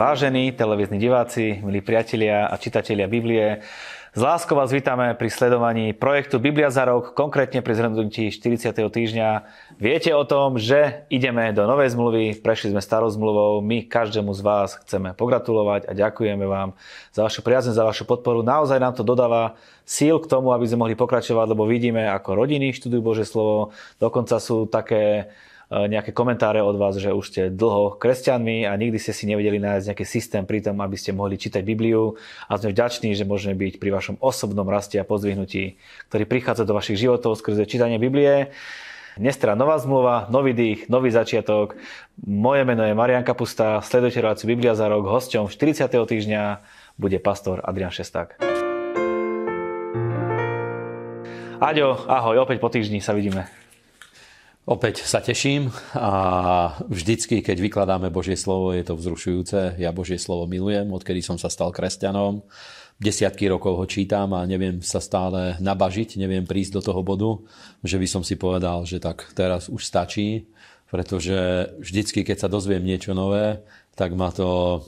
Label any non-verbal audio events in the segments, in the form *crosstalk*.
Vážení televízni diváci, milí priatelia a čitatelia Biblie, s láskou vás vítame pri sledovaní projektu Biblia za rok, konkrétne pri zhrnutí 40. týždňa. Viete o tom, že ideme do novej zmluvy, prešli sme starou zmluvou, my každému z vás chceme pogratulovať a ďakujeme vám za vašu priazeň, za vašu podporu. Naozaj nám to dodáva síl k tomu, aby sme mohli pokračovať, lebo vidíme, ako rodiny študujú Bože slovo, dokonca sú také nejaké komentáre od vás, že už ste dlho kresťanmi a nikdy ste si nevedeli nájsť nejaký systém pri tom, aby ste mohli čítať Bibliu a sme vďační, že môžeme byť pri vašom osobnom raste a pozdvihnutí, ktorý prichádza do vašich životov skrze čítanie Biblie. Dnes teda nová zmluva, nový dých, nový začiatok. Moje meno je Marian Kapusta, sledujte reláciu Biblia za rok. Hosťom 40. týždňa bude pastor Adrian Šesták. Aďo, ahoj, opäť po týždni sa vidíme. Opäť sa teším a vždycky, keď vykladáme Božie slovo, je to vzrušujúce. Ja Božie slovo milujem, odkedy som sa stal kresťanom. Desiatky rokov ho čítam a neviem sa stále nabažiť, neviem prísť do toho bodu, že by som si povedal, že tak teraz už stačí, pretože vždycky, keď sa dozviem niečo nové, tak ma to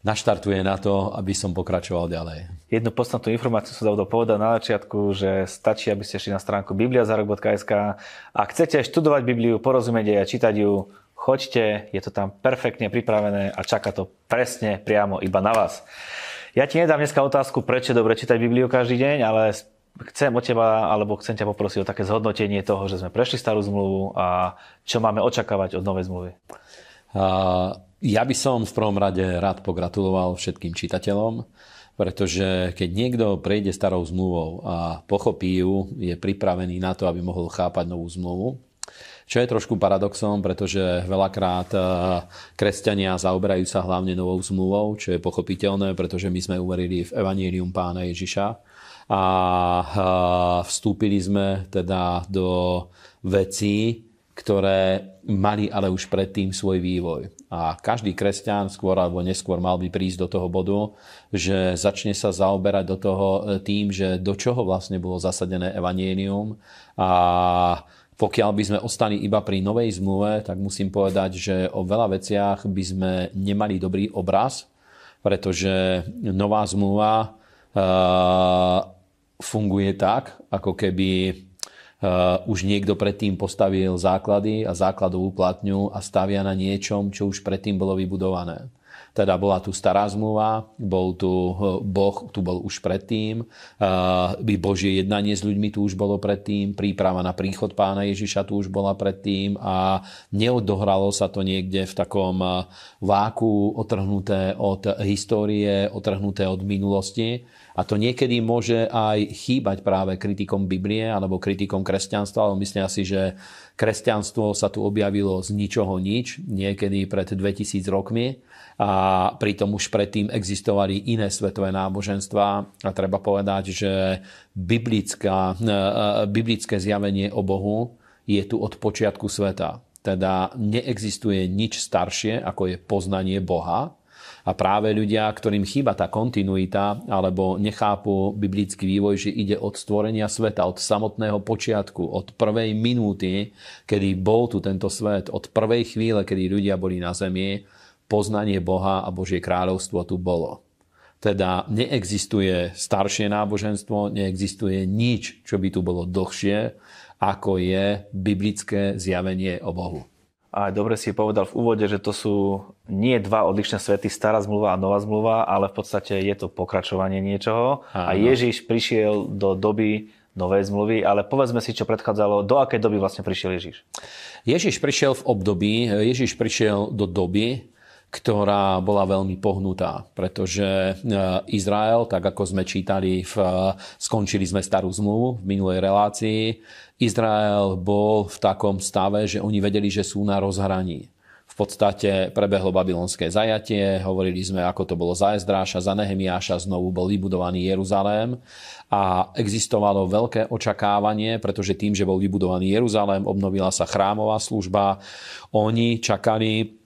naštartuje na to, aby som pokračoval ďalej. Jednu podstatnú informáciu som zabudol povedať na začiatku, že stačí, aby ste šli na stránku bibliazarok.sk. Ak chcete študovať Bibliu, porozumieť jej a čítať ju, choďte, je to tam perfektne pripravené a čaká to presne priamo iba na vás. Ja ti nedám dneska otázku, prečo je dobre čítať Bibliu každý deň, ale chcem od teba, alebo chcem ťa poprosiť o také zhodnotenie toho, že sme prešli starú zmluvu a čo máme očakávať od novej zmluvy. Uh ja by som v prvom rade rád pogratuloval všetkým čitateľom, pretože keď niekto prejde starou zmluvou a pochopí ju, je pripravený na to, aby mohol chápať novú zmluvu. Čo je trošku paradoxom, pretože veľakrát eh, kresťania zaoberajú sa hlavne novou zmluvou, čo je pochopiteľné, pretože my sme uverili v Evangelium pána Ježiša a eh, vstúpili sme teda do vecí, ktoré mali ale už predtým svoj vývoj. A každý kresťan skôr alebo neskôr mal by prísť do toho bodu, že začne sa zaoberať do toho e, tým, že do čoho vlastne bolo zasadené evanienium a pokiaľ by sme ostali iba pri novej zmluve, tak musím povedať, že o veľa veciach by sme nemali dobrý obraz, pretože nová zmluva uh, funguje tak, ako keby už niekto predtým postavil základy a základovú platňu a stavia na niečom, čo už predtým bolo vybudované. Teda bola tu stará zmluva, bol tu eh, Boh, tu bol už predtým, by Božie jednanie s ľuďmi tu už bolo predtým, príprava na príchod pána Ježiša tu už bola predtým a neodohralo sa to niekde v takom eh, váku otrhnuté od histórie, otrhnuté od minulosti. A to niekedy môže aj chýbať práve kritikom Biblie alebo kritikom kresťanstva, ale myslím si, že kresťanstvo sa tu objavilo z ničoho nič, niekedy pred 2000 rokmi a pritom už predtým existovali iné svetové náboženstva a treba povedať, že biblická, e, e, biblické zjavenie o Bohu je tu od počiatku sveta. Teda neexistuje nič staršie, ako je poznanie Boha. A práve ľudia, ktorým chýba tá kontinuita alebo nechápu biblický vývoj, že ide od stvorenia sveta, od samotného počiatku, od prvej minúty, kedy bol tu tento svet, od prvej chvíle, kedy ľudia boli na zemi, poznanie Boha a Božie kráľovstvo tu bolo. Teda neexistuje staršie náboženstvo, neexistuje nič, čo by tu bolo dlhšie, ako je biblické zjavenie o Bohu. A dobre si povedal v úvode, že to sú nie dva odlišné svety, stará zmluva a nová zmluva, ale v podstate je to pokračovanie niečoho. Áno. A Ježiš prišiel do doby novej zmluvy, ale povedzme si, čo predchádzalo, do akej doby vlastne prišiel Ježiš? Ježiš prišiel v období, Ježiš prišiel do doby, ktorá bola veľmi pohnutá, pretože e, Izrael, tak ako sme čítali, v, skončili sme starú zmluvu v minulej relácii, Izrael bol v takom stave, že oni vedeli, že sú na rozhraní. V podstate prebehlo babylonské zajatie, hovorili sme, ako to bolo za Ezdráša, za Nehemiáša, znovu bol vybudovaný Jeruzalém a existovalo veľké očakávanie, pretože tým, že bol vybudovaný Jeruzalém, obnovila sa chrámová služba, oni čakali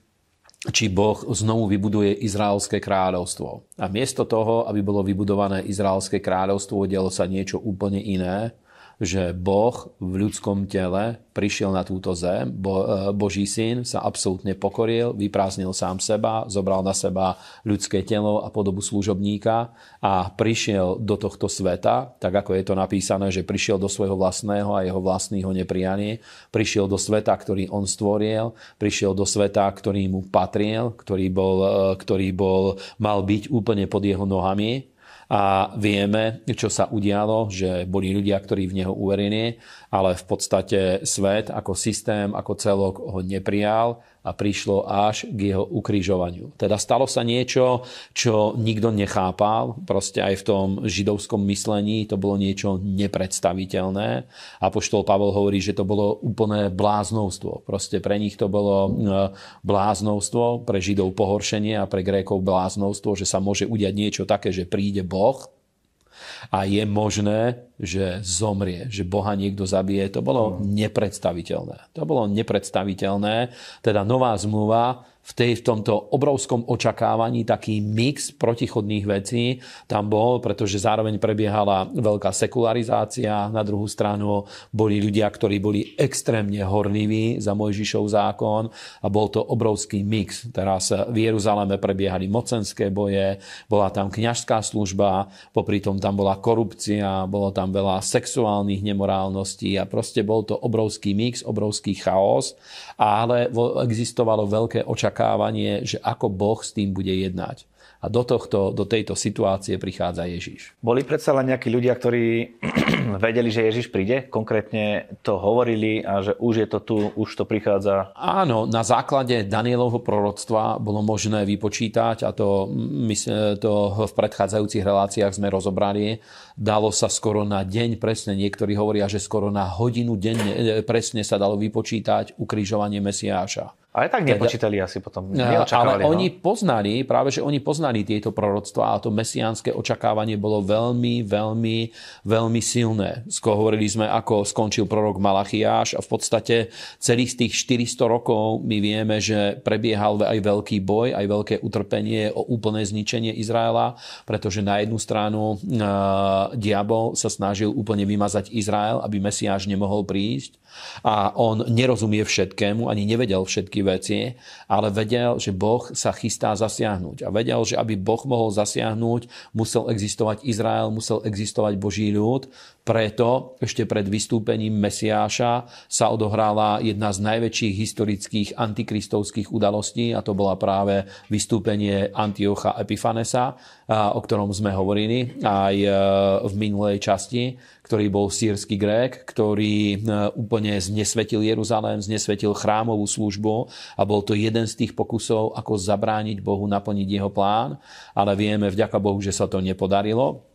či Boh znovu vybuduje Izraelské kráľovstvo. A miesto toho, aby bolo vybudované Izraelské kráľovstvo, dialo sa niečo úplne iné. Že Boh v ľudskom tele prišiel na túto zem, Bo, e, Boží syn sa absolútne pokoril, vyprázdnil sám seba, zobral na seba ľudské telo a podobu služobníka a prišiel do tohto sveta, tak ako je to napísané, že prišiel do svojho vlastného a jeho vlastného neprijanie, prišiel do sveta, ktorý on stvoril, prišiel do sveta, ktorý mu patril, ktorý, bol, e, ktorý bol, mal byť úplne pod jeho nohami a vieme, čo sa udialo, že boli ľudia, ktorí v neho uverili, ale v podstate svet ako systém, ako celok ho neprijal a prišlo až k jeho ukrižovaniu. Teda stalo sa niečo, čo nikto nechápal, proste aj v tom židovskom myslení to bolo niečo nepredstaviteľné. A poštol Pavel hovorí, že to bolo úplné bláznovstvo. Proste pre nich to bolo e, bláznovstvo, pre židov pohoršenie a pre grékov bláznovstvo, že sa môže udiať niečo také, že príde Boh a je možné, že zomrie, že Boha niekto zabije. To bolo nepredstaviteľné. To bolo nepredstaviteľné. Teda nová zmluva v, tej, v tomto obrovskom očakávaní taký mix protichodných vecí tam bol, pretože zároveň prebiehala veľká sekularizácia. Na druhú stranu boli ľudia, ktorí boli extrémne horliví za Mojžišov zákon a bol to obrovský mix. Teraz v Jeruzaleme prebiehali mocenské boje, bola tam kňažská služba, popri tom tam bola korupcia, bolo tam veľa sexuálnych nemorálností a proste bol to obrovský mix, obrovský chaos, ale existovalo veľké očakávanie očakávanie, že ako Boh s tým bude jednať. A do, tohto, do tejto situácie prichádza Ježiš. Boli predsa len nejakí ľudia, ktorí *clears throat* vedeli, že Ježiš príde? Konkrétne to hovorili a že už je to tu, už to prichádza? Áno, na základe Danielovho proroctva bolo možné vypočítať a to, my to v predchádzajúcich reláciách sme rozobrali. Dalo sa skoro na deň presne, niektorí hovoria, že skoro na hodinu denne e, presne sa dalo vypočítať ukrižovanie Mesiáša. Ale tak nepočítali asi potom. Ale no? oni poznali, práve že oni poznali tieto proroctvá a to mesiánske očakávanie bolo veľmi, veľmi, veľmi silné. Hovorili sme, ako skončil prorok Malachiáš a v podstate celých tých 400 rokov my vieme, že prebiehal aj veľký boj, aj veľké utrpenie o úplné zničenie Izraela, pretože na jednu stranu uh, diabol sa snažil úplne vymazať Izrael, aby Mesiáš nemohol prísť a on nerozumie všetkému, ani nevedel všetky veci, ale vedel, že Boh sa chystá zasiahnuť. A vedel, že aby Boh mohol zasiahnuť, musel existovať Izrael, musel existovať Boží ľud. Preto ešte pred vystúpením Mesiáša sa odohrala jedna z najväčších historických antikristovských udalostí a to bola práve vystúpenie Antiocha Epifanesa, o ktorom sme hovorili aj e, v minulej časti, ktorý bol sírsky Grék, ktorý e, úplne znesvetil Jeruzalém, znesvetil chrámovú službu a bol to jeden z tých pokusov, ako zabrániť Bohu naplniť jeho plán, ale vieme vďaka Bohu, že sa to nepodarilo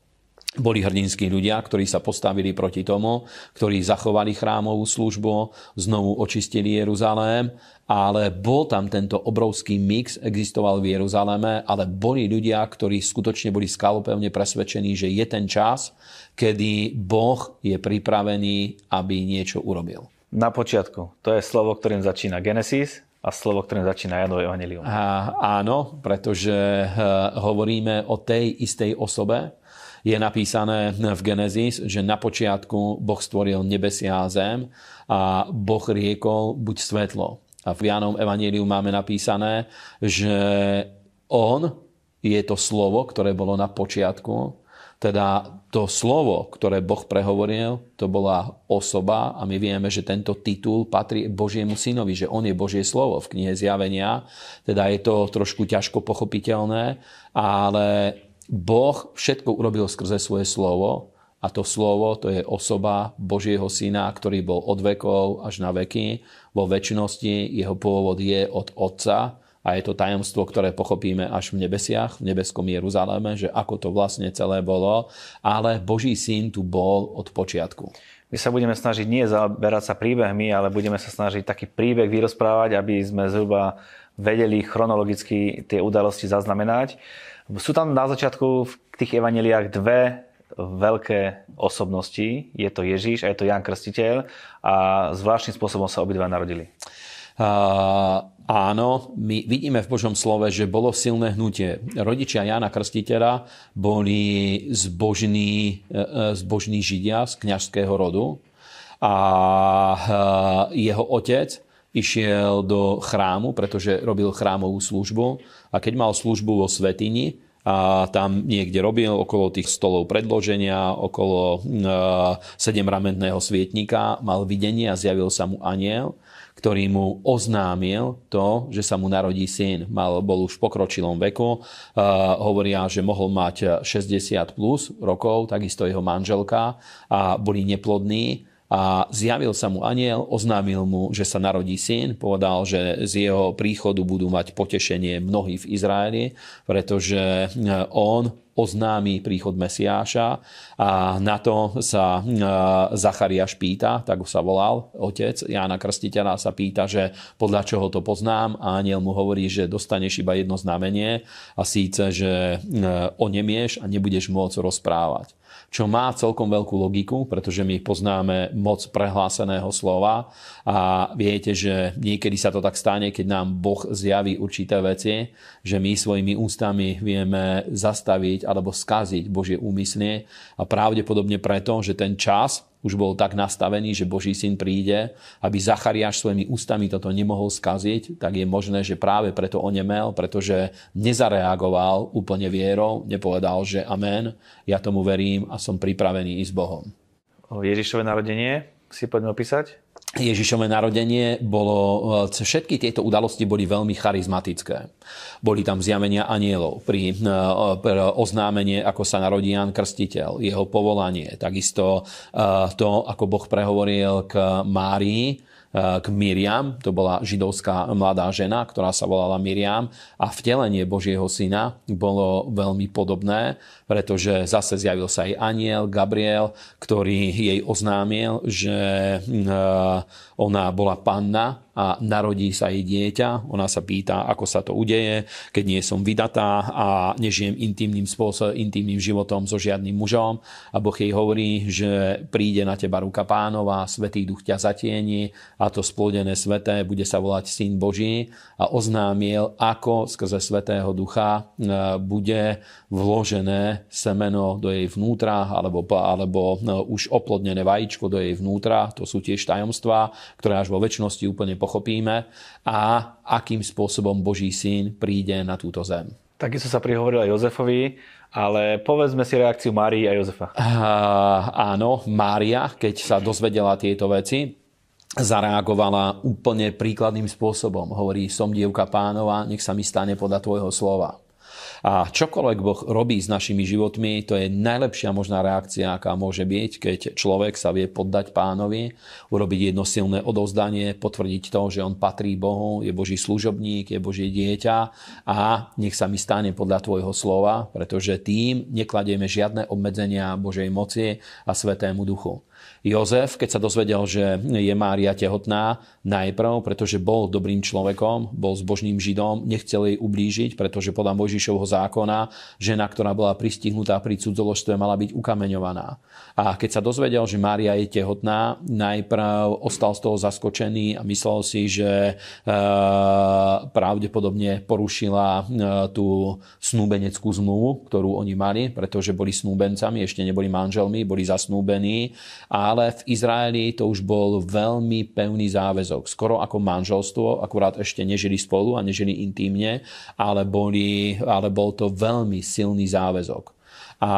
boli hrdinskí ľudia, ktorí sa postavili proti tomu, ktorí zachovali chrámovú službu, znovu očistili Jeruzalém, ale bol tam tento obrovský mix, existoval v Jeruzaléme, ale boli ľudia, ktorí skutočne boli skalopevne presvedčení, že je ten čas, kedy Boh je pripravený, aby niečo urobil. Na počiatku. To je slovo, ktorým začína Genesis a slovo, ktorým začína Janové Evangelium. Áno, pretože eh, hovoríme o tej istej osobe, je napísané v Genesis, že na počiatku Boh stvoril nebesia a zem a Boh riekol buď svetlo. A v Jánom Evangeliu máme napísané, že on je to slovo, ktoré bolo na počiatku, teda to slovo, ktoré Boh prehovoril, to bola osoba a my vieme, že tento titul patrí Božiemu synovi, že on je Božie slovo v knihe Zjavenia. Teda je to trošku ťažko pochopiteľné, ale Boh všetko urobil skrze svoje slovo a to slovo to je osoba Božieho syna, ktorý bol od vekov až na veky. Vo väčšnosti jeho pôvod je od Otca a je to tajomstvo, ktoré pochopíme až v nebesiach, v nebeskom Jeruzaléme, že ako to vlastne celé bolo. Ale Boží syn tu bol od počiatku. My sa budeme snažiť nie zaberať sa príbehmi, ale budeme sa snažiť taký príbeh vyrozprávať, aby sme zhruba vedeli chronologicky tie udalosti zaznamenať. Sú tam na začiatku v tých evaneliách dve veľké osobnosti. Je to Ježíš a je to Jan Krstiteľ a zvláštnym spôsobom sa obidva narodili. Uh, áno, my vidíme v Božom slove, že bolo silné hnutie. Rodičia Jana Krstiteľa boli zbožní, zbožní židia z kňažského rodu a jeho otec išiel do chrámu, pretože robil chrámovú službu a keď mal službu vo Svetini, a tam niekde robil okolo tých stolov predloženia, okolo e, sedemramentného svietnika, mal videnie a zjavil sa mu aniel, ktorý mu oznámil to, že sa mu narodí syn. Mal, bol už v pokročilom veku, e, hovoria, že mohol mať 60 plus rokov, takisto jeho manželka a boli neplodní a zjavil sa mu aniel, oznámil mu, že sa narodí syn, povedal, že z jeho príchodu budú mať potešenie mnohí v Izraeli, pretože on oznámi príchod Mesiáša a na to sa Zachariáš pýta, tak sa volal otec Jána Krstiteľa sa pýta, že podľa čoho to poznám a aniel mu hovorí, že dostaneš iba jedno znamenie a síce, že onemieš a nebudeš môcť rozprávať čo má celkom veľkú logiku, pretože my poznáme moc prehláseného slova a viete, že niekedy sa to tak stane, keď nám Boh zjaví určité veci, že my svojimi ústami vieme zastaviť alebo skaziť Božie úmysly a pravdepodobne preto, že ten čas, už bol tak nastavený, že Boží syn príde, aby Zachariáš svojimi ústami toto nemohol skaziť, tak je možné, že práve preto onemel, pretože nezareagoval úplne vierou, nepovedal, že amen, ja tomu verím a som pripravený ísť Bohom. Ježišové narodenie si poďme opísať? Ježišové narodenie bolo, e, všetky tieto udalosti boli veľmi charizmatické. Boli tam zjavenia anielov pri, e, oznámenie, ako sa narodí Jan Krstiteľ, jeho povolanie, takisto e, to, ako Boh prehovoril k Márii, k Miriam, to bola židovská mladá žena, ktorá sa volala Miriam. A vtelenie Božieho syna bolo veľmi podobné, pretože zase zjavil sa aj aniel Gabriel, ktorý jej oznámil, že ona bola panna a narodí sa jej dieťa. Ona sa pýta, ako sa to udeje, keď nie som vydatá a nežijem intimným spôsobom, intimným životom so žiadnym mužom. A Boh jej hovorí, že príde na teba ruka pánova, Svetý duch ťa zatieni a to splodené sveté bude sa volať Syn Boží a oznámil, ako skrze Svetého ducha e, bude vložené semeno do jej vnútra alebo, alebo e, už oplodnené vajíčko do jej vnútra. To sú tiež tajomstvá, ktoré až vo väčšnosti úplne pochopíme a akým spôsobom Boží syn príde na túto zem. Takisto sa prihovoril aj Jozefovi, ale povedzme si reakciu Márii a Jozefa. Uh, áno, Mária, keď sa dozvedela tieto veci, zareagovala úplne príkladným spôsobom. Hovorí, som dievka pánova, nech sa mi stane podľa tvojho slova. A čokoľvek Boh robí s našimi životmi, to je najlepšia možná reakcia, aká môže byť, keď človek sa vie poddať pánovi, urobiť jedno silné odovzdanie, potvrdiť to, že on patrí Bohu, je Boží služobník, je Božie dieťa a nech sa mi stane podľa tvojho slova, pretože tým nekladieme žiadne obmedzenia Božej moci a Svetému duchu. Jozef, keď sa dozvedel, že je Mária tehotná, najprv, pretože bol dobrým človekom, bol zbožným židom, nechcel jej ublížiť, pretože podľa Mojžišovho zákona žena, ktorá bola pristihnutá pri cudzoložstve, mala byť ukameňovaná. A keď sa dozvedel, že Mária je tehotná, najprv ostal z toho zaskočený a myslel si, že e, pravdepodobne porušila e, tú snúbeneckú zmluvu, ktorú oni mali, pretože boli snúbencami, ešte neboli manželmi, boli zasnúbení a ale v Izraeli to už bol veľmi pevný záväzok. Skoro ako manželstvo, akurát ešte nežili spolu a nežili intímne, ale, boli, ale bol to veľmi silný záväzok. A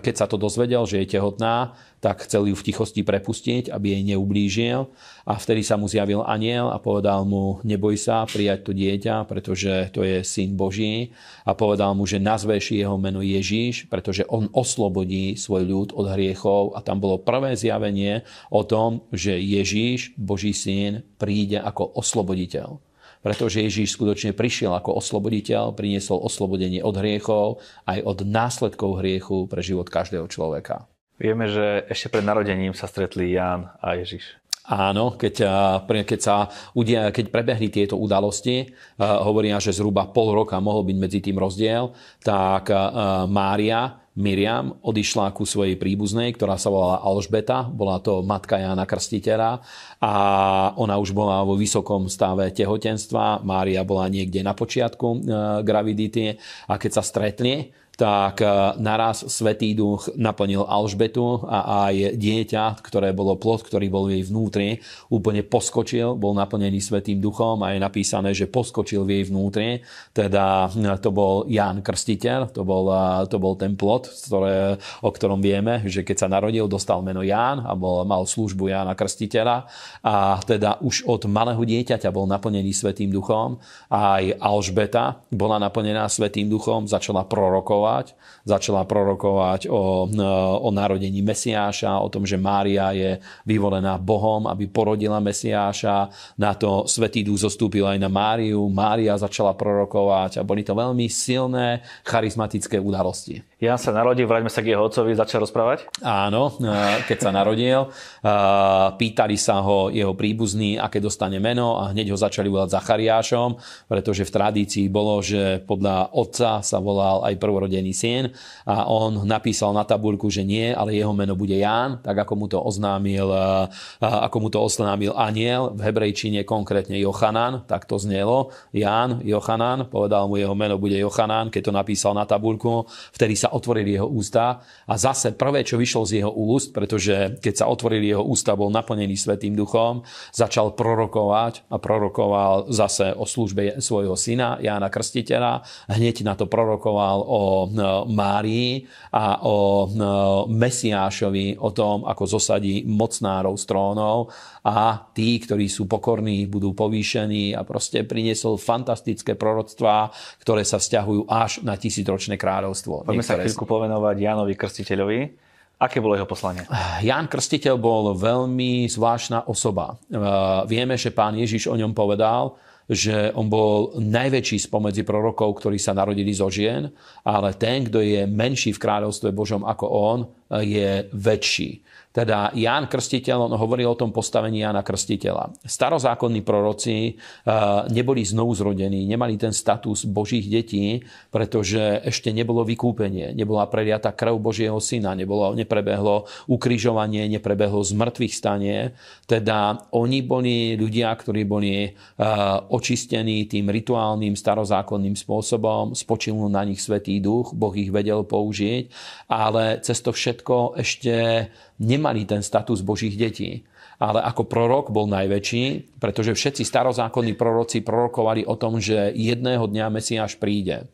keď sa to dozvedel, že je tehotná, tak chcel ju v tichosti prepustiť, aby jej neublížil. A vtedy sa mu zjavil aniel a povedal mu, neboj sa prijať to dieťa, pretože to je syn Boží. A povedal mu, že nazveš jeho meno Ježíš, pretože on oslobodí svoj ľud od hriechov. A tam bolo prvé zjavenie o tom, že Ježíš, Boží syn, príde ako osloboditeľ pretože Ježíš skutočne prišiel ako osloboditeľ, priniesol oslobodenie od hriechov, aj od následkov hriechu pre život každého človeka. Vieme, že ešte pred narodením sa stretli Ján a Ježiš. Áno, keď, keď, sa, keď prebehli tieto udalosti, hovoria, že zhruba pol roka mohol byť medzi tým rozdiel, tak Mária Miriam odišla ku svojej príbuznej, ktorá sa volala Alžbeta, bola to matka Jána Krstiteľa a ona už bola vo vysokom stave tehotenstva, Mária bola niekde na počiatku gravidity a keď sa stretli, tak e, naraz Svetý duch naplnil Alžbetu a aj dieťa, ktoré bolo plod, ktorý bol jej vnútri, úplne poskočil, bol naplnený Svetým duchom a je napísané, že poskočil v jej vnútri. Teda e, to bol Ján Krstiteľ, to bol, e, to bol ten plod, ktoré, o ktorom vieme, že keď sa narodil, dostal meno Ján a bol, mal službu Jána Krstiteľa a teda už od malého dieťaťa bol naplnený Svetým duchom. Aj Alžbeta bola naplnená Svetým duchom, začala prorokovať prorokovať. Začala prorokovať o, o narodení Mesiáša, o tom, že Mária je vyvolená Bohom, aby porodila Mesiáša. Na to Svetý Duch zostúpil aj na Máriu. Mária začala prorokovať a boli to veľmi silné charizmatické udalosti. Jan sa narodil, vráťme sa k jeho otcovi, začal rozprávať? Áno, keď sa narodil, pýtali sa ho jeho príbuzní, aké dostane meno a hneď ho začali volať Zachariášom, pretože v tradícii bolo, že podľa otca sa volal aj prvorodený syn a on napísal na tabulku, že nie, ale jeho meno bude Ján, tak ako mu to oznámil, ako mu to oznámil aniel, v hebrejčine konkrétne Jochanan, tak to znelo, Ján, Jochanan, povedal mu jeho meno bude Jochanan, keď to napísal na tabulku, vtedy sa sa otvorili jeho ústa a zase prvé, čo vyšlo z jeho úst, pretože keď sa otvorili jeho ústa, bol naplnený Svetým duchom, začal prorokovať a prorokoval zase o službe svojho syna Jána Krstiteľa. Hneď na to prorokoval o Márii a o Mesiášovi, o tom, ako zosadí mocnárov z trónov a tí, ktorí sú pokorní, budú povýšení a proste priniesol fantastické proroctvá, ktoré sa vzťahujú až na tisícročné kráľovstvo. Poďme sa chvíľku povenovať Jánovi Krstiteľovi. Aké bolo jeho poslanie? Ján Krstiteľ bol veľmi zvláštna osoba. E, vieme, že pán Ježiš o ňom povedal, že on bol najväčší spomedzi prorokov, ktorí sa narodili zo žien, ale ten, kto je menší v kráľovstve Božom ako on, je väčší. Teda Ján Krstiteľ, on hovoril o tom postavení Jána Krstiteľa. Starozákonní proroci eh, neboli znovu zrodení, nemali ten status Božích detí, pretože ešte nebolo vykúpenie, nebola preliata krv Božieho syna, nebolo, neprebehlo ukrižovanie, neprebehlo zmrtvých stanie. Teda oni boli ľudia, ktorí boli eh, očistení tým rituálnym starozákonným spôsobom, spočinul na nich Svetý duch, Boh ich vedel použiť, ale cez to všetko ešte nemali ten status Božích detí. Ale ako prorok bol najväčší, pretože všetci starozákonní proroci prorokovali o tom, že jedného dňa Mesiáš príde.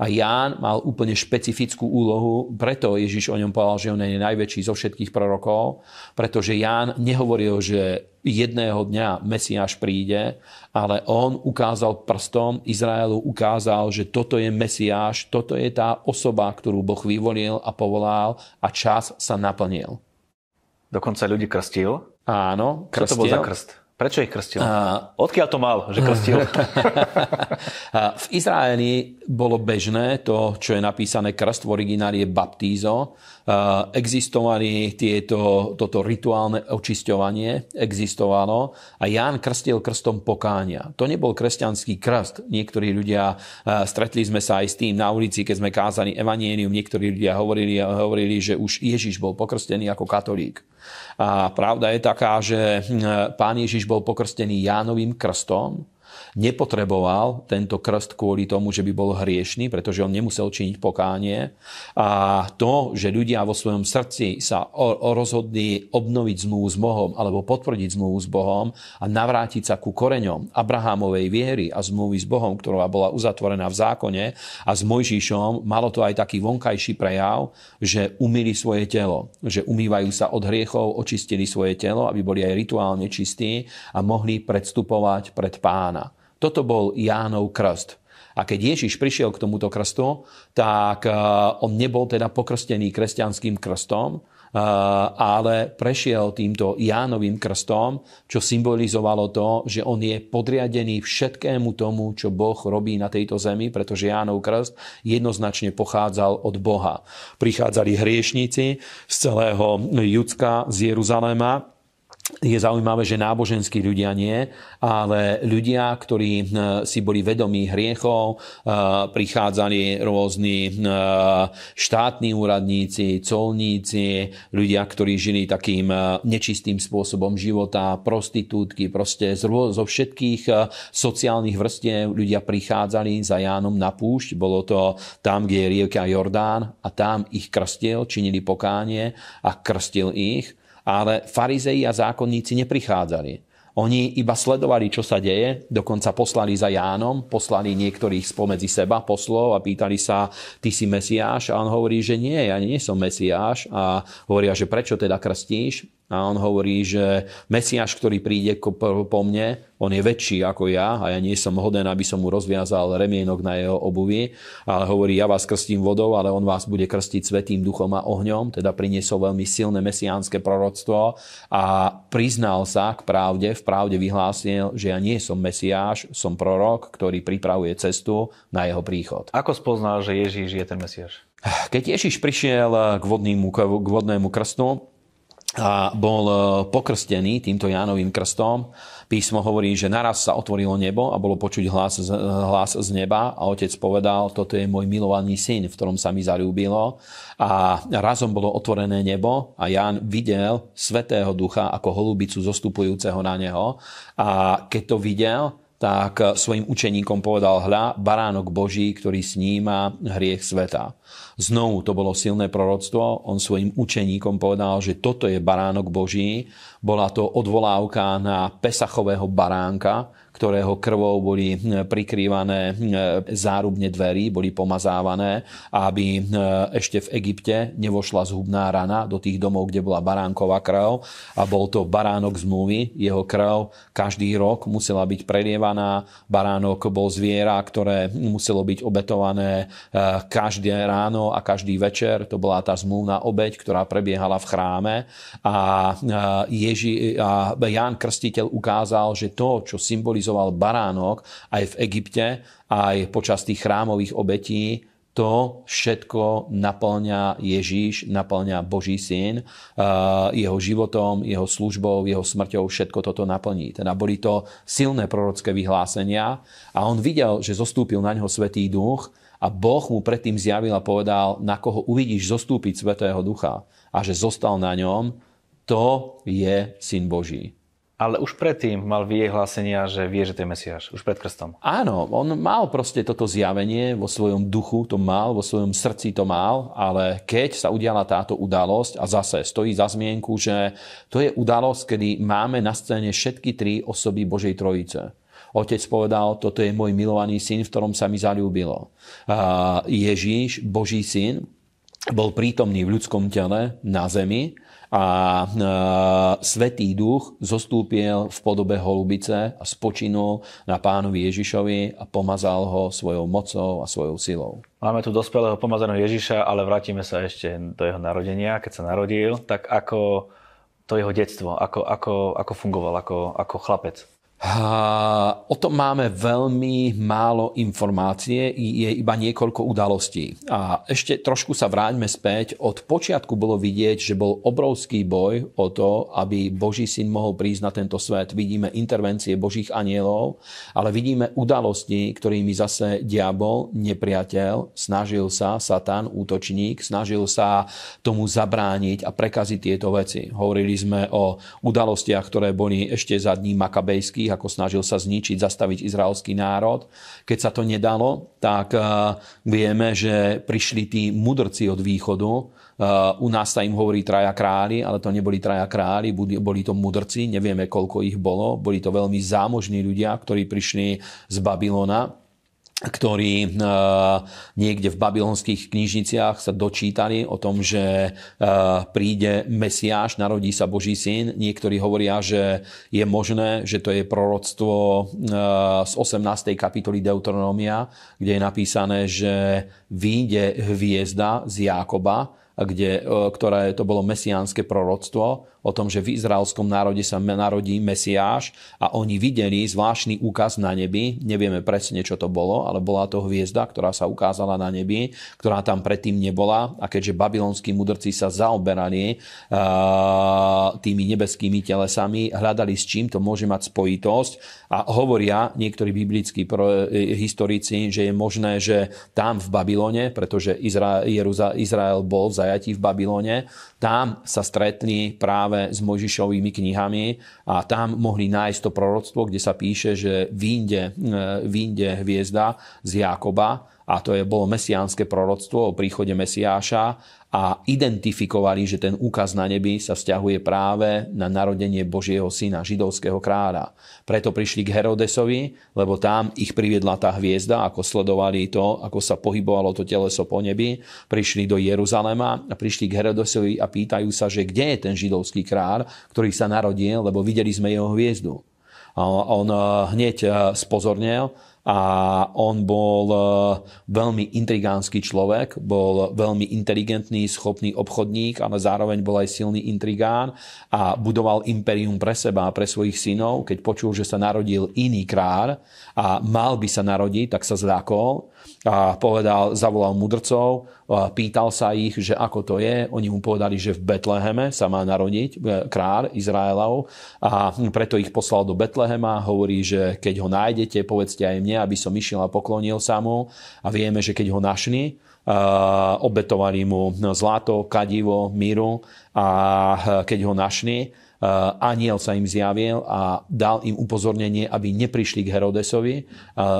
A Ján mal úplne špecifickú úlohu, preto Ježiš o ňom povedal, že on je najväčší zo všetkých prorokov, pretože Ján nehovoril, že jedného dňa Mesiáš príde, ale on ukázal prstom, Izraelu ukázal, že toto je Mesiáš, toto je tá osoba, ktorú Boh vyvolil a povolal a čas sa naplnil. Dokonca ľudí krstil. Áno, krstil. Čo to bol za krst? Prečo ich krstil? A... Odkiaľ to mal, že krstil? *laughs* v Izraeli bolo bežné to, čo je napísané krst v origináli je baptízo. Existovali tieto, toto rituálne očisťovanie, existovalo a Ján krstil krstom pokánia. To nebol kresťanský krst. Niektorí ľudia, stretli sme sa aj s tým na ulici, keď sme kázali evanienium, niektorí ľudia hovorili, hovorili, že už Ježiš bol pokrstený ako katolík. A pravda je taká, že hm, pán Ježiš bol pokrstený Jánovým krstom, nepotreboval tento krst kvôli tomu, že by bol hriešný, pretože on nemusel činiť pokánie. A to, že ľudia vo svojom srdci sa rozhodli obnoviť zmluvu s Bohom alebo potvrdiť zmluvu s Bohom a navrátiť sa ku koreňom Abrahámovej viery a zmluvy s Bohom, ktorá bola uzatvorená v zákone a s Mojžišom, malo to aj taký vonkajší prejav, že umýli svoje telo, že umývajú sa od hriechov, očistili svoje telo, aby boli aj rituálne čistí a mohli predstupovať pred pána. Toto bol Jánov krst. A keď Ježiš prišiel k tomuto krstu, tak eh, on nebol teda pokrstený kresťanským krstom, eh, ale prešiel týmto Jánovým krstom, čo symbolizovalo to, že on je podriadený všetkému tomu, čo Boh robí na tejto zemi, pretože Jánov krst jednoznačne pochádzal od Boha. Prichádzali hriešníci z celého Judska, z Jeruzalema, je zaujímavé, že náboženskí ľudia nie, ale ľudia, ktorí eh, si boli vedomí hriechov, eh, prichádzali rôzni eh, štátni úradníci, colníci, ľudia, ktorí žili takým nečistým spôsobom života, prostitútky, proste zo všetkých sociálnych vrstiev ľudia prichádzali za Jánom na púšť. Bolo to tam, kde je rieka Jordán a tam ich krstil, činili pokánie a krstil ich ale farizei a zákonníci neprichádzali. Oni iba sledovali, čo sa deje, dokonca poslali za Jánom, poslali niektorých spomedzi seba poslov a pýtali sa, ty si Mesiáš? A on hovorí, že nie, ja nie som Mesiáš. A hovoria, že prečo teda krstíš? A on hovorí, že Mesiáš, ktorý príde po mne, on je väčší ako ja a ja nie som hoden, aby som mu rozviazal remienok na jeho obuvi. Ale hovorí, ja vás krstím vodou, ale on vás bude krstiť svetým duchom a ohňom. Teda priniesol veľmi silné mesiánske proroctvo a priznal sa k pravde, v pravde vyhlásil, že ja nie som Mesiáš, som prorok, ktorý pripravuje cestu na jeho príchod. Ako spoznal, že Ježíš je ten Mesiáš? Keď Ježiš prišiel k vodnému, k vodnému krstu, a bol e, pokrstený týmto Jánovým krstom. Písmo hovorí, že naraz sa otvorilo nebo a bolo počuť hlas, hlas z neba a otec povedal, toto je môj milovaný syn, v ktorom sa mi zarúbilo. A razom bolo otvorené nebo a Ján videl Svetého Ducha ako holubicu zostupujúceho na neho. A keď to videl, tak svojim učeníkom povedal hľa, baránok Boží, ktorý sníma hriech sveta. Znovu to bolo silné proroctvo. On svojim učeníkom povedal, že toto je baránok Boží. Bola to odvolávka na Pesachového baránka, ktorého krvou boli hm, prikrývané hm, zárubne dverí, boli pomazávané, aby hm, ešte v Egypte nevošla zhubná rana do tých domov, kde bola baránková krv a bol to baránok zmluvy. Jeho krv každý rok musela byť prelievaná. Baránok bol zviera, ktoré muselo byť obetované každé ráno a každý večer. To bola tá zmluvná obeď, ktorá prebiehala v chráme. A, Ježi, a Ján Krstiteľ ukázal, že to, čo symbolizoval symbolizoval baránok aj v Egypte, aj počas tých chrámových obetí, to všetko naplňa Ježíš, naplňa Boží syn, jeho životom, jeho službou, jeho smrťou, všetko toto naplní. Teda boli to silné prorocké vyhlásenia a on videl, že zostúpil na ňo Svetý duch a Boh mu predtým zjavil a povedal, na koho uvidíš zostúpiť Svetého ducha a že zostal na ňom, to je syn Boží. Ale už predtým mal vie hlásenia, že vie, že to je Mesiáš. Už pred krstom. Áno, on mal proste toto zjavenie vo svojom duchu, to mal, vo svojom srdci to mal, ale keď sa udiala táto udalosť, a zase stojí za zmienku, že to je udalosť, kedy máme na scéne všetky tri osoby Božej Trojice. Otec povedal, toto je môj milovaný syn, v ktorom sa mi zalúbilo. Ježíš, Boží syn, bol prítomný v ľudskom tele na zemi a e, Svetý duch zostúpil v podobe holubice a spočinul na pánovi Ježišovi a pomazal ho svojou mocou a svojou silou. Máme tu dospelého pomazaného Ježiša, ale vrátime sa ešte do jeho narodenia, keď sa narodil. Tak ako to jeho detstvo, ako, ako, ako fungoval ako, ako chlapec? O tom máme veľmi málo informácie, je iba niekoľko udalostí. A ešte trošku sa vráťme späť. Od počiatku bolo vidieť, že bol obrovský boj o to, aby Boží syn mohol prísť na tento svet. Vidíme intervencie Božích anielov, ale vidíme udalosti, ktorými zase diabol, nepriateľ, snažil sa, Satan, útočník, snažil sa tomu zabrániť a prekaziť tieto veci. Hovorili sme o udalostiach, ktoré boli ešte za dní makabejských, ako snažil sa zničiť, zastaviť izraelský národ. Keď sa to nedalo, tak eh, vieme, že prišli tí mudrci od východu. Eh, u nás sa im hovorí traja králi, ale to neboli traja králi, boli to mudrci, nevieme koľko ich bolo. Boli to veľmi zámožní ľudia, ktorí prišli z Babylona ktorí eh, niekde v babylonských knižniciach sa dočítali o tom, že eh, príde Mesiáš, narodí sa Boží syn. Niektorí hovoria, že je možné, že to je proroctvo eh, z 18. kapitoly Deuteronomia, kde je napísané, že vyjde hviezda z Jákoba kde, ktoré to bolo mesiánske proroctvo o tom, že v izraelskom národe sa narodí Mesiáš a oni videli zvláštny úkaz na nebi. Nevieme presne, čo to bolo, ale bola to hviezda, ktorá sa ukázala na nebi, ktorá tam predtým nebola. A keďže babylonskí mudrci sa zaoberali uh, tými nebeskými telesami, hľadali s čím to môže mať spojitosť a hovoria niektorí biblickí pro, e, historici, že je možné, že tam v Babylone, pretože Izra, Jeruza, Izrael bol v zajatí v Babylone, tam sa stretli práve s Mojžišovými knihami a tam mohli nájsť to proroctvo, kde sa píše, že vínde, e, vínde hviezda z Jákoba a to je, bolo mesiánske proroctvo o príchode Mesiáša a identifikovali, že ten úkaz na nebi sa vzťahuje práve na narodenie Božieho syna, židovského kráľa. Preto prišli k Herodesovi, lebo tam ich priviedla tá hviezda, ako sledovali to, ako sa pohybovalo to teleso po nebi. Prišli do Jeruzalema a prišli k Herodesovi a pýtajú sa, že kde je ten židovský kráľ, ktorý sa narodil, lebo videli sme jeho hviezdu. A on hneď spozornil, a on bol e, veľmi intrigánsky človek, bol veľmi inteligentný, schopný obchodník, ale zároveň bol aj silný intrigán a budoval imperium pre seba a pre svojich synov. Keď počul, že sa narodil iný kráľ a mal by sa narodiť, tak sa zľakol a povedal, zavolal mudrcov, pýtal sa ich, že ako to je. Oni mu povedali, že v Betleheme sa má narodiť e, kráľ Izraelov a preto ich poslal do Betlehema. Hovorí, že keď ho nájdete, povedzte aj mne, aby som išiel a poklonil sa mu. A vieme, že keď ho našli, obetovali mu zlato, kadivo, míru a keď ho našli, Eh, aniel sa im zjavil a dal im upozornenie, aby neprišli k Herodesovi, eh,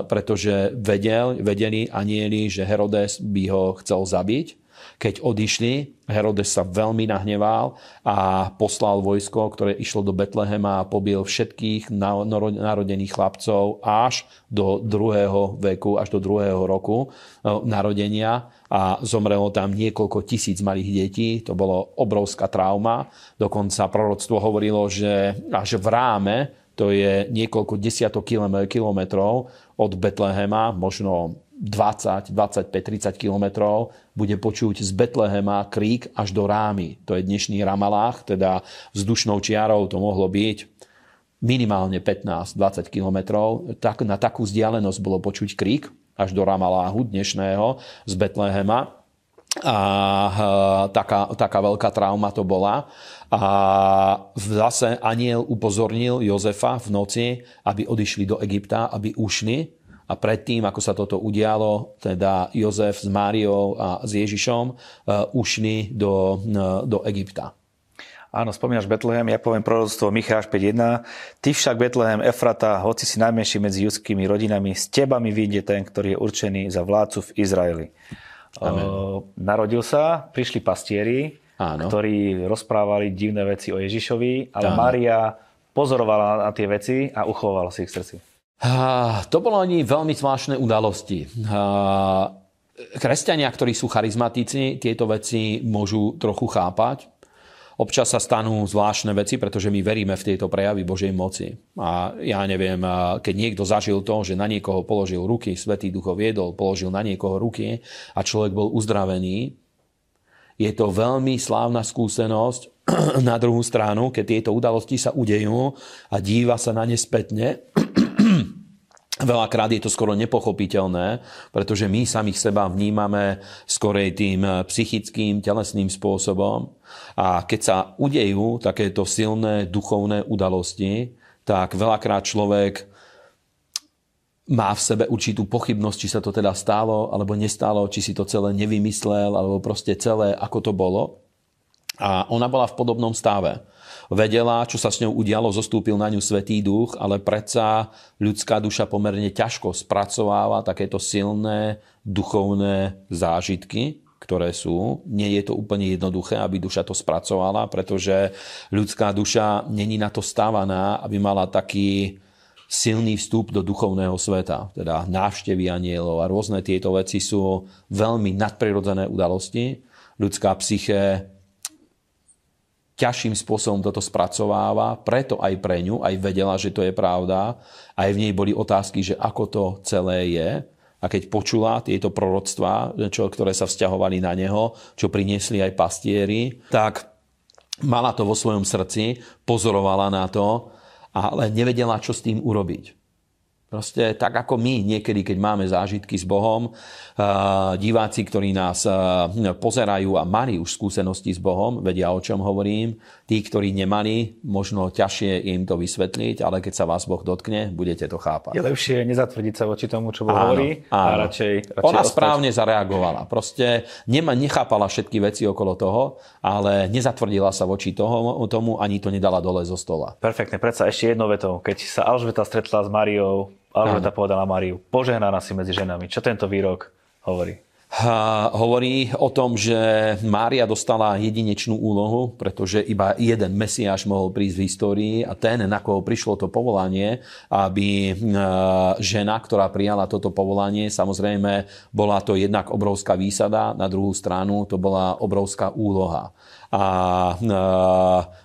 pretože vedel, vedeli anieli, že Herodes by ho chcel zabiť keď odišli, Herodes sa veľmi nahneval a poslal vojsko, ktoré išlo do Betlehema a pobil všetkých narodených chlapcov až do druhého veku, až do druhého roku eh, narodenia a zomrelo tam niekoľko tisíc malých detí. To bolo obrovská trauma. Dokonca proroctvo hovorilo, že až v ráme, to je niekoľko desiatok kilometrov od Betlehema, možno 20, 25, 30 kilometrov, bude počuť z Betlehema krík až do Rámy. To je dnešný Ramalách, teda vzdušnou čiarou to mohlo byť minimálne 15-20 kilometrov. Tak, na takú vzdialenosť bolo počuť krík až do Ramaláhu dnešného z Betlehema. A taká, taká veľká trauma to bola. A zase aniel upozornil Jozefa v noci, aby odišli do Egypta, aby ušli a predtým, ako sa toto udialo, teda Jozef s Máriou a s Ježišom uh, ušli do, uh, do Egypta. Áno, spomínaš Betlehem, ja poviem proroctvo Micháš 5.1. Ty však Betlehem Efrata, hoci si najmenší medzi judskými rodinami, s teba mi vyjde ten, ktorý je určený za vládcu v Izraeli. Uh, narodil sa, prišli pastieri, Áno. ktorí rozprávali divné veci o Ježišovi, ale Áno. Mária pozorovala na tie veci a uchovala si ich v srdci. To bolo ani veľmi zvláštne udalosti. Kresťania, ktorí sú charizmatici, tieto veci môžu trochu chápať. Občas sa stanú zvláštne veci, pretože my veríme v tieto prejavy Božej moci. A ja neviem, keď niekto zažil to, že na niekoho položil ruky, Svetý Duch ho viedol, položil na niekoho ruky a človek bol uzdravený, je to veľmi slávna skúsenosť *clears throat* na druhú stranu, keď tieto udalosti sa udejú a díva sa na ne spätne, Veľakrát je to skoro nepochopiteľné, pretože my samých seba vnímame skorej tým psychickým, telesným spôsobom. A keď sa udejú takéto silné duchovné udalosti, tak veľakrát človek má v sebe určitú pochybnosť, či sa to teda stálo alebo nestálo, či si to celé nevymyslel, alebo proste celé, ako to bolo. A ona bola v podobnom stave vedela, čo sa s ňou udialo, zostúpil na ňu Svetý duch, ale predsa ľudská duša pomerne ťažko spracováva takéto silné duchovné zážitky, ktoré sú. Nie je to úplne jednoduché, aby duša to spracovala, pretože ľudská duša není na to stávaná, aby mala taký silný vstup do duchovného sveta. Teda návštevy anielov a rôzne tieto veci sú veľmi nadprirodzené udalosti. Ľudská psyché ťažším spôsobom toto spracováva, preto aj pre ňu, aj vedela, že to je pravda, aj v nej boli otázky, že ako to celé je. a keď počula tieto proroctvá, čo, ktoré sa vzťahovali na neho, čo priniesli aj pastieri, tak mala to vo svojom srdci, pozorovala na to, ale nevedela, čo s tým urobiť. Proste tak ako my niekedy, keď máme zážitky s Bohom, diváci, ktorí nás pozerajú a mali už skúsenosti s Bohom, vedia o čom hovorím. Tí, ktorí nemali, možno ťažšie im to vysvetliť, ale keď sa vás Boh dotkne, budete to chápať. Je lepšie nezatvrdiť sa voči tomu, čo Boh áno, hovorí áno. a radšej, radšej Ona ostať. správne zareagovala. Proste nema, nechápala všetky veci okolo toho, ale nezatvrdila sa voči toho, tomu, ani to nedala dole zo stola. Perfektne, predsa ešte jednou vetou. Keď sa Alžbeta stretla s Mariou, Alžbeta povedala Mariu, požehnaná si medzi ženami. Čo tento výrok hovorí? Hovorí o tom, že Mária dostala jedinečnú úlohu, pretože iba jeden Mesiáš mohol prísť v histórii a ten, na koho prišlo to povolanie, aby žena, ktorá prijala toto povolanie, samozrejme bola to jednak obrovská výsada, na druhú stranu to bola obrovská úloha. A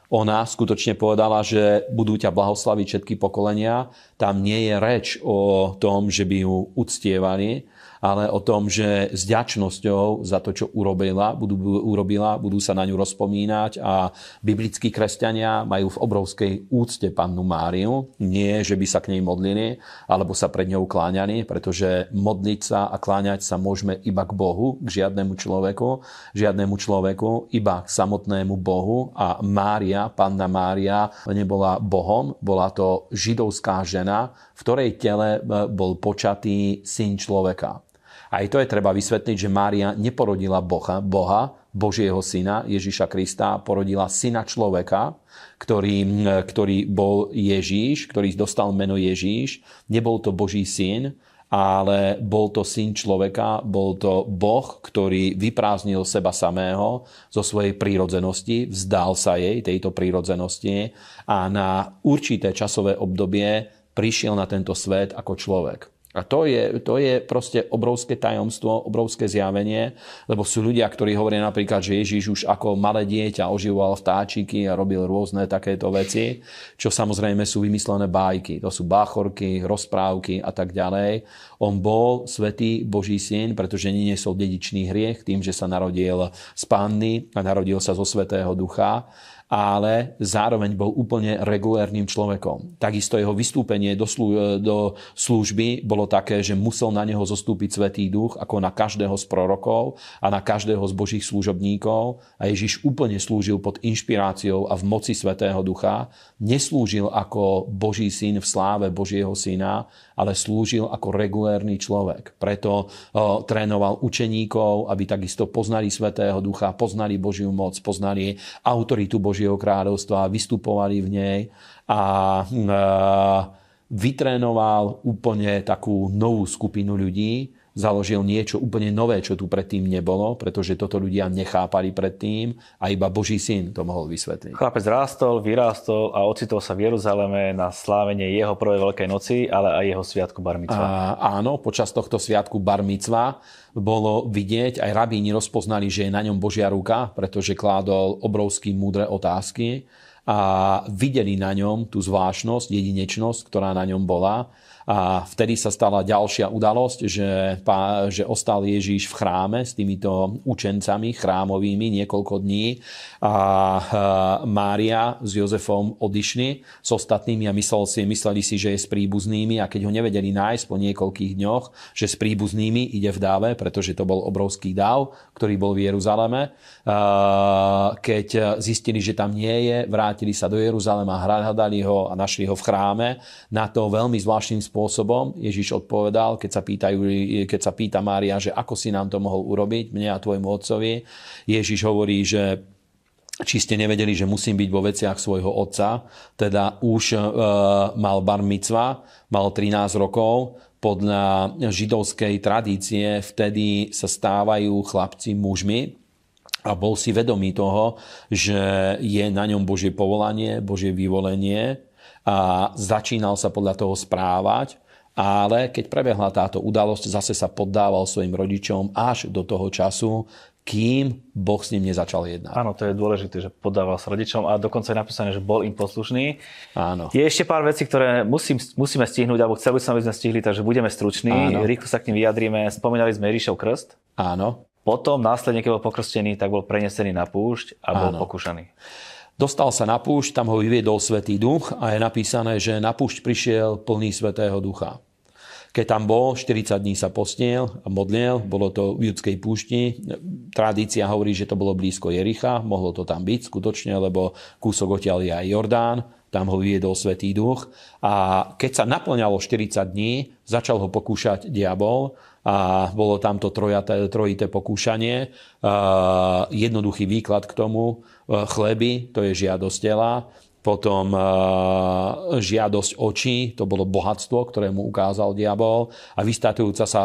ona skutočne povedala, že budú ťa blahoslaviť všetky pokolenia. Tam nie je reč o tom, že by ju uctievali, ale o tom, že s ďačnosťou za to, čo urobila, budú, urobila, budú sa na ňu rozpomínať a biblickí kresťania majú v obrovskej úcte pannu Máriu. Nie, že by sa k nej modlili, alebo sa pred ňou kláňali, pretože modliť sa a kláňať sa môžeme iba k Bohu, k žiadnemu človeku, žiadnemu človeku, iba k samotnému Bohu a Mária, panna Mária, nebola Bohom, bola to židovská žena, v ktorej tele bol počatý syn človeka. Aj to je treba vysvetliť, že Mária neporodila Boha, Boha, Božieho syna, Ježiša Krista, porodila syna človeka, ktorý, ktorý bol Ježíš, ktorý dostal meno Ježíš. Nebol to Boží syn, ale bol to syn človeka, bol to Boh, ktorý vyprázdnil seba samého zo svojej prírodzenosti, vzdal sa jej, tejto prírodzenosti a na určité časové obdobie prišiel na tento svet ako človek. A to je, to je proste obrovské tajomstvo, obrovské zjavenie, lebo sú ľudia, ktorí hovoria napríklad, že Ježiš už ako malé dieťa oživoval vtáčiky a robil rôzne takéto veci, čo samozrejme sú vymyslené bájky. To sú báchorky, rozprávky a tak ďalej. On bol svetý Boží syn, pretože neniesol dedičný hriech tým, že sa narodil z panny a narodil sa zo svetého ducha ale zároveň bol úplne regulérnym človekom. Takisto jeho vystúpenie do, slú, do služby bolo také, že musel na neho zostúpiť Svetý duch, ako na každého z prorokov a na každého z božích služobníkov. A Ježiš úplne slúžil pod inšpiráciou a v moci Svetého ducha. Neslúžil ako Boží syn v sláve Božieho syna, ale slúžil ako regulérny človek. Preto o, trénoval učeníkov, aby takisto poznali Svetého ducha, poznali Božiu moc, poznali autoritu Božieho Božieho kráľovstva, vystupovali v nej a vytrénoval úplne takú novú skupinu ľudí, založil niečo úplne nové, čo tu predtým nebolo, pretože toto ľudia nechápali predtým a iba Boží syn to mohol vysvetliť. Chlapec rástol, vyrástol a ocitol sa v Jeruzaleme na slávenie jeho prvej Veľkej noci, ale aj jeho sviatku Bar A, áno, počas tohto sviatku Bar bolo vidieť, aj rabíni rozpoznali, že je na ňom Božia ruka, pretože kládol obrovský múdre otázky a videli na ňom tú zvláštnosť, jedinečnosť, ktorá na ňom bola a vtedy sa stala ďalšia udalosť, že, že ostal Ježíš v chráme s týmito učencami chrámovými niekoľko dní a Mária s Jozefom odišli s ostatnými a myslel si, mysleli si, že je s príbuznými a keď ho nevedeli nájsť po niekoľkých dňoch, že s príbuznými ide v dáve, pretože to bol obrovský dáv, ktorý bol v Jeruzaleme. Keď zistili, že tam nie je, vrátili sa do Jeruzalema, hľadali ho a našli ho v chráme. Na to veľmi zvláštnym spôsobom. Ježiš odpovedal, keď sa, pýtajú, keď sa pýta Mária, že ako si nám to mohol urobiť, mne a tvojmu otcovi. Ježiš hovorí, že či ste nevedeli, že musím byť vo veciach svojho otca, teda už e, mal bar mitzva, mal 13 rokov, podľa židovskej tradície vtedy sa stávajú chlapci mužmi, a bol si vedomý toho, že je na ňom Božie povolanie, Božie vyvolenie a začínal sa podľa toho správať ale keď prebehla táto udalosť, zase sa poddával svojim rodičom až do toho času, kým Boh s ním nezačal jednať. Áno, to je dôležité, že podával sa rodičom a dokonca je napísané, že bol im poslušný. Áno. Je ešte pár vecí, ktoré musím, musíme stihnúť, alebo chceli aby sme stihli, takže budeme struční. Áno. Rýchlo sa k ním vyjadríme. Spomínali sme Ježišov krst. Áno. Potom následne, keď bol pokrstený, tak bol prenesený na púšť a bol Áno. pokúšaný. Dostal sa na púšť, tam ho vyviedol Svetý duch a je napísané, že na púšť prišiel plný Svetého ducha. Keď tam bol, 40 dní sa postiel a modlil, bolo to v judskej púšti. Tradícia hovorí, že to bolo blízko Jericha, mohlo to tam byť skutočne, lebo kúsok odtiaľ je aj Jordán, tam ho vyviedol Svetý duch. A keď sa naplňalo 40 dní, začal ho pokúšať diabol a bolo tamto trojaté, trojité pokúšanie. Jednoduchý výklad k tomu, uh, chleby, to je žiadosť tela, potom uh, žiadosť očí, to bolo bohatstvo, ktoré mu ukázal diabol a vystatujúca sa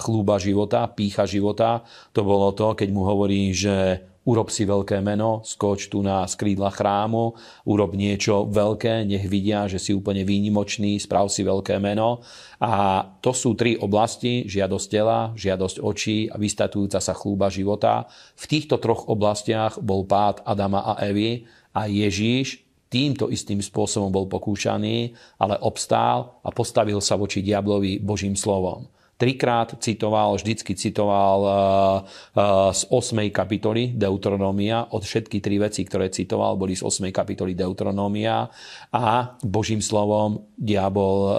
chlúba života, pícha života, to bolo to, keď mu hovorí, že urob si veľké meno, skoč tu na skrídla chrámu, urob niečo veľké, nech vidia, že si úplne výnimočný, sprav si veľké meno. A to sú tri oblasti, žiadosť tela, žiadosť očí a vystatujúca sa chlúba života. V týchto troch oblastiach bol pád Adama a Evy a Ježíš týmto istým spôsobom bol pokúšaný, ale obstál a postavil sa voči diablovi Božím slovom. Trikrát citoval, vždycky citoval uh, uh, z 8. kapitoly Deuteronomia. Od všetky tri veci, ktoré citoval, boli z 8. kapitoly Deuteronomia. A Božím slovom diabol, uh,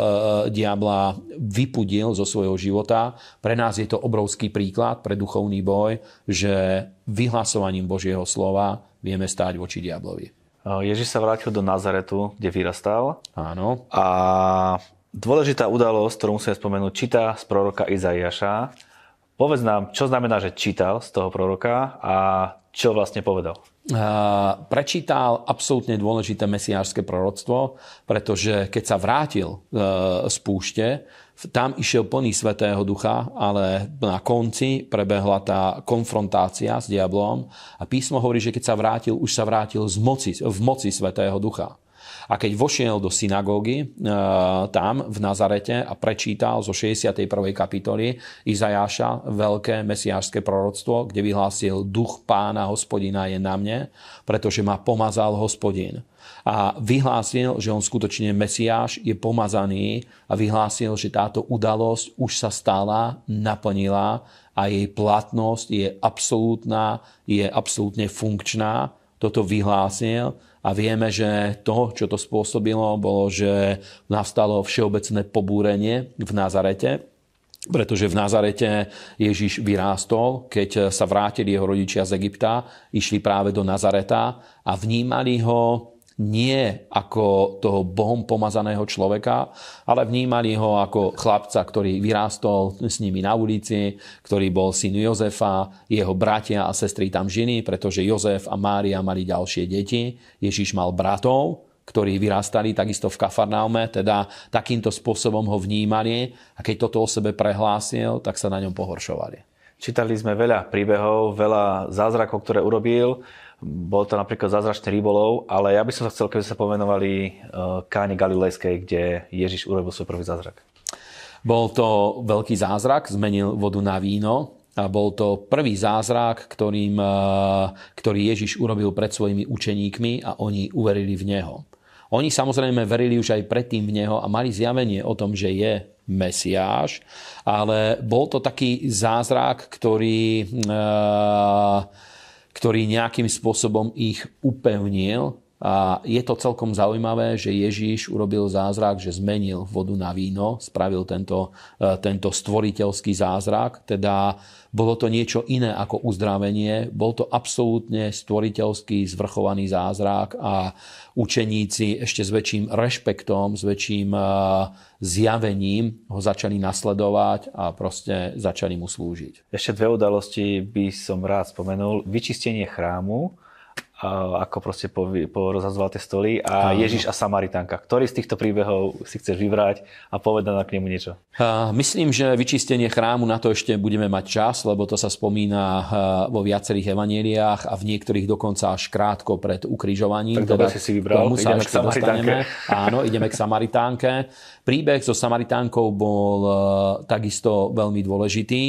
diabla vypudil zo svojho života. Pre nás je to obrovský príklad pre duchovný boj, že vyhlasovaním Božieho slova vieme stáť voči diablovi. Ježiš sa vrátil do Nazaretu, kde vyrastal. Áno. A dôležitá udalosť, ktorú musíme spomenúť, číta z proroka Izaiáša. Povedz nám, čo znamená, že čítal z toho proroka a čo vlastne povedal. Uh, prečítal absolútne dôležité mesiářské proroctvo, pretože keď sa vrátil uh, z púšte, tam išiel plný Svetého Ducha, ale na konci prebehla tá konfrontácia s diablom a písmo hovorí, že keď sa vrátil, už sa vrátil z moci, v moci Svetého Ducha. A keď vošiel do synagógy e, tam v Nazarete a prečítal zo 61. kapitoly Izajáša veľké mesiášske proroctvo, kde vyhlásil duch pána hospodina je na mne, pretože ma pomazal hospodin a vyhlásil, že on skutočne Mesiáš je pomazaný a vyhlásil, že táto udalosť už sa stala, naplnila a jej platnosť je absolútna, je absolútne funkčná. Toto vyhlásil a vieme, že to, čo to spôsobilo, bolo, že nastalo všeobecné pobúrenie v Nazarete, pretože v Nazarete Ježiš vyrástol, keď sa vrátili jeho rodičia z Egypta, išli práve do Nazareta a vnímali ho nie ako toho Bohom pomazaného človeka, ale vnímali ho ako chlapca, ktorý vyrástol s nimi na ulici, ktorý bol syn Jozefa, jeho bratia a sestry tam žiny, pretože Jozef a Mária mali ďalšie deti. Ježiš mal bratov, ktorí vyrastali takisto v Kafarnaume, teda takýmto spôsobom ho vnímali a keď toto o sebe prehlásil, tak sa na ňom pohoršovali. Čítali sme veľa príbehov, veľa zázrakov, ktoré urobil. Bol to napríklad zázračný rybolov, ale ja by som sa chcel, keby sa pomenovali e, Káne Galilejskej, kde Ježiš urobil svoj prvý zázrak. Bol to veľký zázrak, zmenil vodu na víno. A bol to prvý zázrak, ktorým, e, ktorý Ježiš urobil pred svojimi učeníkmi a oni uverili v Neho. Oni samozrejme verili už aj predtým v Neho a mali zjavenie o tom, že je Mesiáš, ale bol to taký zázrak, ktorý... Uh, ktorý nejakým spôsobom ich upevnil. A je to celkom zaujímavé, že Ježíš urobil zázrak, že zmenil vodu na víno, spravil tento, e, tento stvoriteľský zázrak, teda bolo to niečo iné ako uzdravenie, bol to absolútne stvoriteľský zvrchovaný zázrak a učeníci ešte s väčším rešpektom, s väčším e, zjavením ho začali nasledovať a proste začali mu slúžiť. Ešte dve udalosti by som rád spomenul. Vyčistenie chrámu ako proste porozhazoval tie stoly a Áno. Ježiš a Samaritánka. Ktorý z týchto príbehov si chceš vybrať a povedať na k nemu niečo? Myslím, že vyčistenie chrámu na to ešte budeme mať čas, lebo to sa spomína vo viacerých evanieliách a v niektorých dokonca až krátko pred ukrižovaním. Tak dobre teda, si si vybral, ideme k Samaritánke. Áno, ideme k Samaritánke. Príbeh so Samaritánkou bol takisto veľmi dôležitý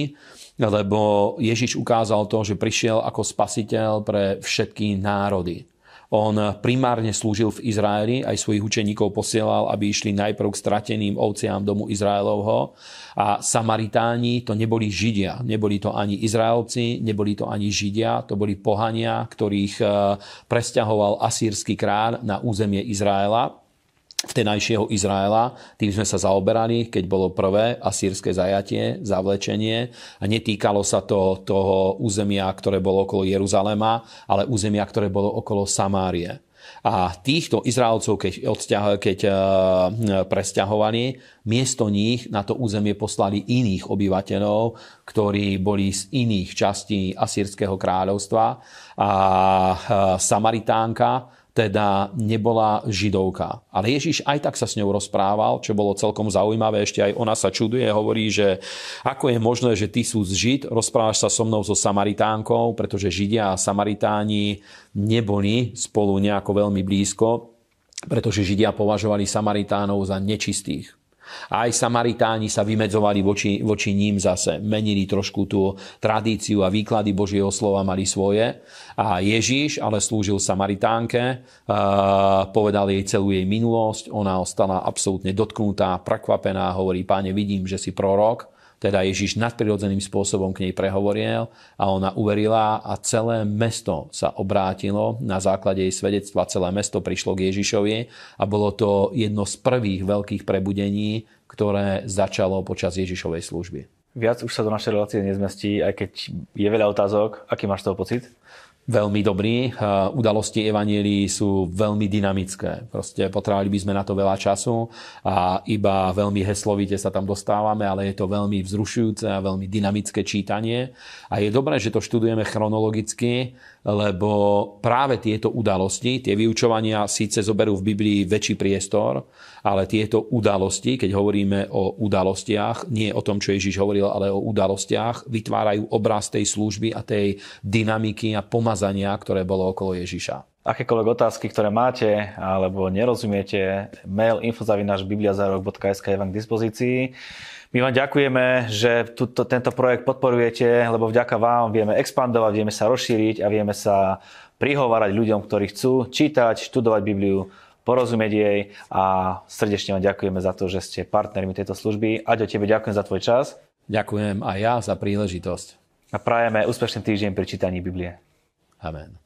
lebo Ježiš ukázal to, že prišiel ako spasiteľ pre všetky národy. On primárne slúžil v Izraeli, aj svojich učeníkov posielal, aby išli najprv k strateným ovciám domu Izraelovho. A Samaritáni to neboli Židia, neboli to ani Izraelci, neboli to ani Židia, to boli pohania, ktorých eh, presťahoval asýrsky kráľ na územie Izraela vtenajšieho Izraela. Tým sme sa zaoberali, keď bolo prvé asýrske zajatie, zavlečenie a netýkalo sa to toho územia, ktoré bolo okolo Jeruzalema, ale územia, ktoré bolo okolo Samárie. A týchto Izraelcov, keď, odsťah, keď uh, presťahovali, miesto nich na to územie poslali iných obyvateľov, ktorí boli z iných častí Asýrskeho kráľovstva. A uh, Samaritánka, teda nebola židovka. Ale Ježiš aj tak sa s ňou rozprával, čo bolo celkom zaujímavé. Ešte aj ona sa čuduje, hovorí, že ako je možné, že ty sú z Žid, rozprávaš sa so mnou so Samaritánkou, pretože Židia a Samaritáni neboli spolu nejako veľmi blízko, pretože Židia považovali Samaritánov za nečistých. A aj Samaritáni sa vymedzovali voči, voči ním zase. Menili trošku tú tradíciu a výklady Božieho slova mali svoje. A Ježíš ale slúžil Samaritánke, povedal jej celú jej minulosť, ona ostala absolútne dotknutá, prekvapená, hovorí, páne, vidím, že si prorok, teda Ježiš nadprirodzeným spôsobom k nej prehovoril a ona uverila a celé mesto sa obrátilo na základe jej svedectva. Celé mesto prišlo k Ježišovi a bolo to jedno z prvých veľkých prebudení, ktoré začalo počas Ježišovej služby. Viac už sa do našej relácie nezmestí, aj keď je veľa otázok. Aký máš toho pocit? Veľmi dobrý. Udalosti Evanielii sú veľmi dynamické. Proste potrebovali by sme na to veľa času a iba veľmi heslovite sa tam dostávame, ale je to veľmi vzrušujúce a veľmi dynamické čítanie. A je dobré, že to študujeme chronologicky, lebo práve tieto udalosti, tie vyučovania síce zoberú v Biblii väčší priestor, ale tieto udalosti, keď hovoríme o udalostiach, nie o tom, čo Ježiš hovoril, ale o udalostiach, vytvárajú obraz tej služby a tej dynamiky a pomazania, ktoré bolo okolo Ježiša akékoľvek otázky, ktoré máte alebo nerozumiete, mail infozavinačbibliazarok.sk je vám k dispozícii. My vám ďakujeme, že tuto, tento projekt podporujete, lebo vďaka vám vieme expandovať, vieme sa rozšíriť a vieme sa prihovárať ľuďom, ktorí chcú čítať, študovať Bibliu, porozumieť jej a srdečne vám ďakujeme za to, že ste partnermi tejto služby. Aďo, tebe ďakujem za tvoj čas. Ďakujem aj ja za príležitosť. A prajeme úspešný týždeň pri čítaní Biblie. Amen.